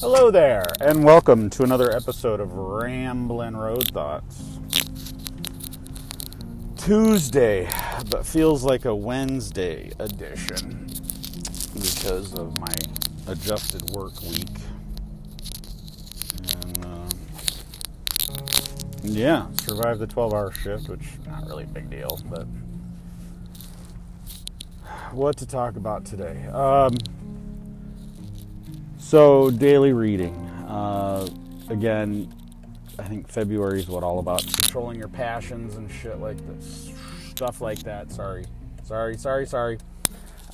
Hello there, and welcome to another episode of Ramblin' Road Thoughts. Tuesday, but feels like a Wednesday edition because of my adjusted work week. And uh, yeah, survived the 12 hour shift, which not really a big deal, but what to talk about today. Um, so, daily reading. Uh, again, I think February is what all about controlling your passions and shit like this, stuff like that. Sorry, sorry, sorry, sorry.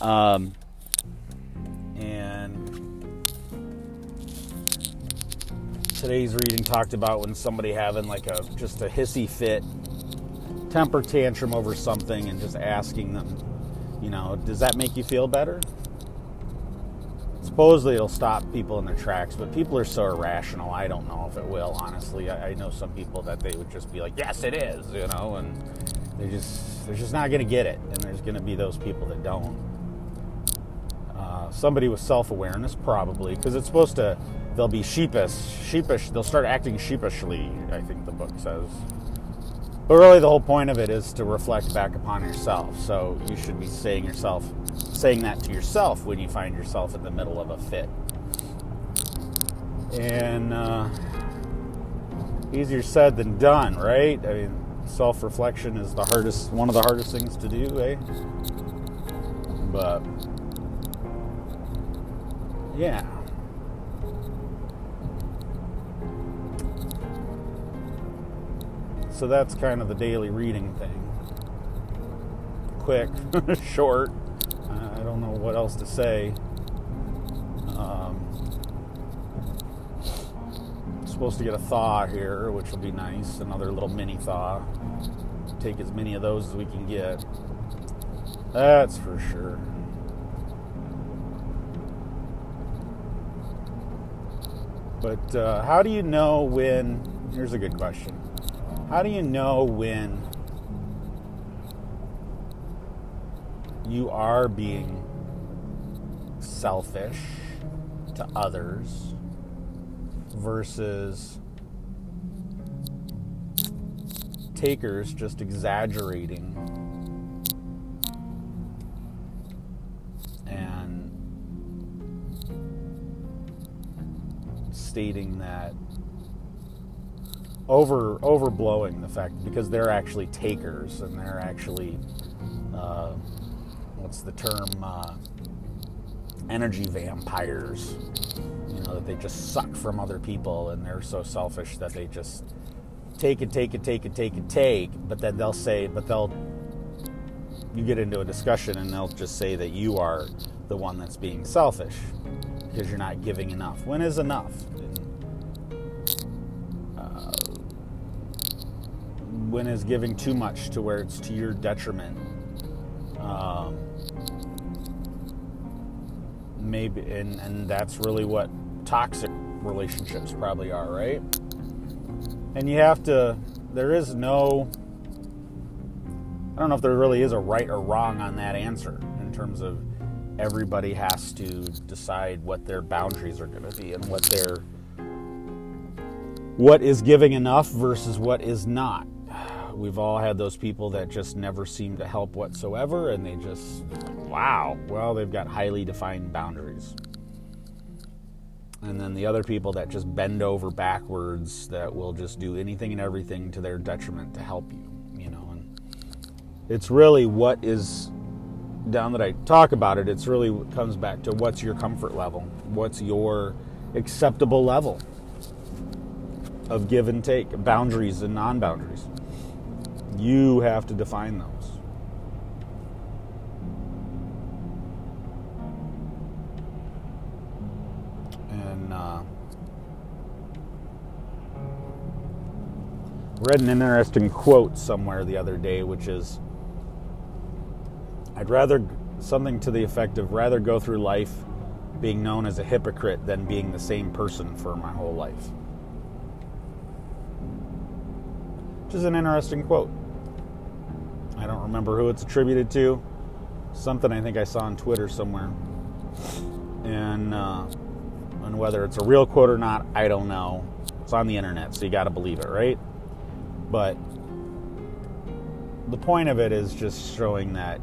Um, and today's reading talked about when somebody having like a just a hissy fit, temper tantrum over something, and just asking them, you know, does that make you feel better? Supposedly it'll stop people in their tracks, but people are so irrational. I don't know if it will. Honestly, I, I know some people that they would just be like, "Yes, it is," you know, and they just they're just not going to get it. And there's going to be those people that don't. Uh, somebody with self-awareness, probably, because it's supposed to. They'll be sheepish, sheepish. They'll start acting sheepishly. I think the book says. But really, the whole point of it is to reflect back upon yourself. So you should be saying yourself, saying that to yourself when you find yourself in the middle of a fit. And uh, easier said than done, right? I mean, self-reflection is the hardest, one of the hardest things to do, eh? But yeah. So that's kind of the daily reading thing. Quick, short. Don't know what else to say. Um, supposed to get a thaw here, which will be nice. Another little mini thaw. Take as many of those as we can get. That's for sure. But uh, how do you know when? Here's a good question. How do you know when you are being selfish to others versus takers just exaggerating and stating that over overblowing the fact because they're actually takers and they're actually uh, what's the term uh, energy vampires you know that they just suck from other people and they're so selfish that they just take and take and take and take and take but then they'll say but they'll you get into a discussion and they'll just say that you are the one that's being selfish because you're not giving enough when is enough when is giving too much to where it's to your detriment. Um, maybe, and, and that's really what toxic relationships probably are, right? And you have to, there is no, I don't know if there really is a right or wrong on that answer in terms of everybody has to decide what their boundaries are going to be and what their what is giving enough versus what is not we've all had those people that just never seem to help whatsoever, and they just, wow, well, they've got highly defined boundaries. And then the other people that just bend over backwards, that will just do anything and everything to their detriment to help you, you know. And it's really what is down that I talk about it, it's really comes back to what's your comfort level, what's your acceptable level of give and take, boundaries and non boundaries. You have to define those. Uh, read an interesting quote somewhere the other day, which is I'd rather something to the effect of rather go through life being known as a hypocrite than being the same person for my whole life. Which is an interesting quote. I don't remember who it's attributed to. Something I think I saw on Twitter somewhere. And uh, And whether it's a real quote or not, I don't know. It's on the internet, so you got to believe it, right? But the point of it is just showing that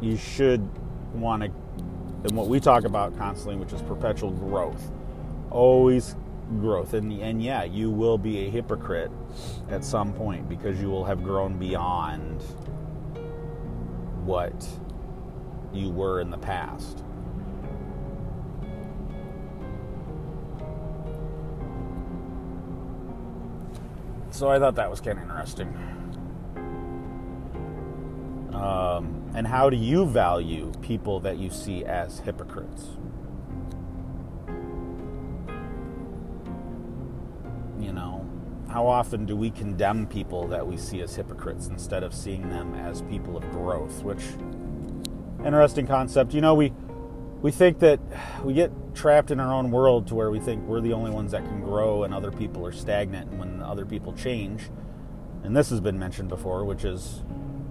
you should want to, and what we talk about constantly, which is perpetual growth. Always growth. And, and yeah, you will be a hypocrite at some point because you will have grown beyond what you were in the past. So I thought that was kind of interesting. Um, and how do you value people that you see as hypocrites? You know, how often do we condemn people that we see as hypocrites instead of seeing them as people of growth? Which interesting concept. You know, we we think that we get trapped in our own world to where we think we're the only ones that can grow and other people are stagnant and when other people change. And this has been mentioned before which is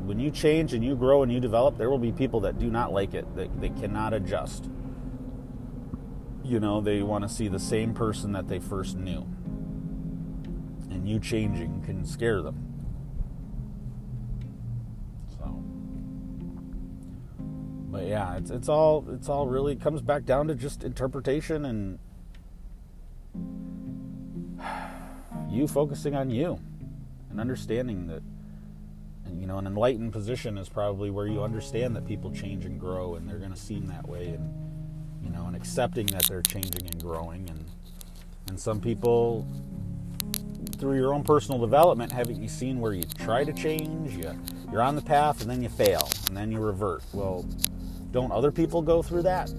when you change and you grow and you develop there will be people that do not like it that they cannot adjust. You know they want to see the same person that they first knew. And you changing can scare them but yeah, it's it's all it's all really comes back down to just interpretation and you focusing on you and understanding that you know an enlightened position is probably where you understand that people change and grow and they're going to seem that way and you know and accepting that they're changing and growing. And and some people through your own personal development haven't you seen where you try to change you you're on the path and then you fail and then you revert. Well don't other people go through that?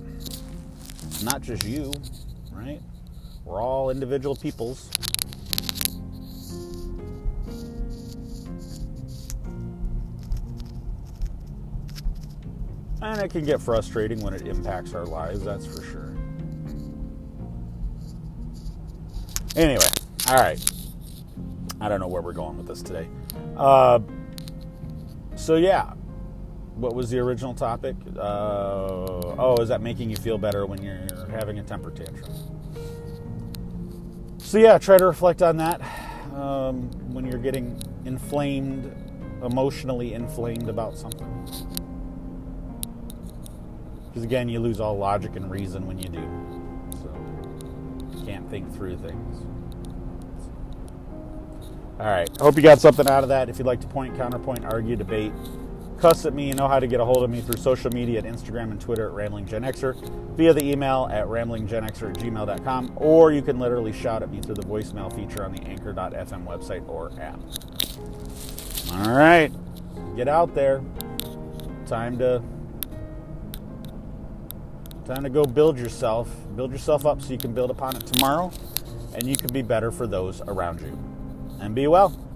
It's Not just you, right? We're all individual peoples. And it can get frustrating when it impacts our lives, that's for sure. Anyway, all right. I don't know where we're going with this today. Uh, so, yeah, what was the original topic? Uh, oh, is that making you feel better when you're having a temper tantrum? So, yeah, try to reflect on that um, when you're getting inflamed, emotionally inflamed about something. Because, again, you lose all logic and reason when you do. So, you can't think through things. All right. Hope you got something out of that. If you'd like to point, counterpoint, argue, debate, cuss at me, you know how to get a hold of me through social media at Instagram and Twitter at RamblingGenXer, via the email at ramblinggenxer at gmail.com, or you can literally shout at me through the voicemail feature on the anchor.fm website or app. All right, get out there. Time to time to go build yourself. Build yourself up so you can build upon it tomorrow and you can be better for those around you. And be well.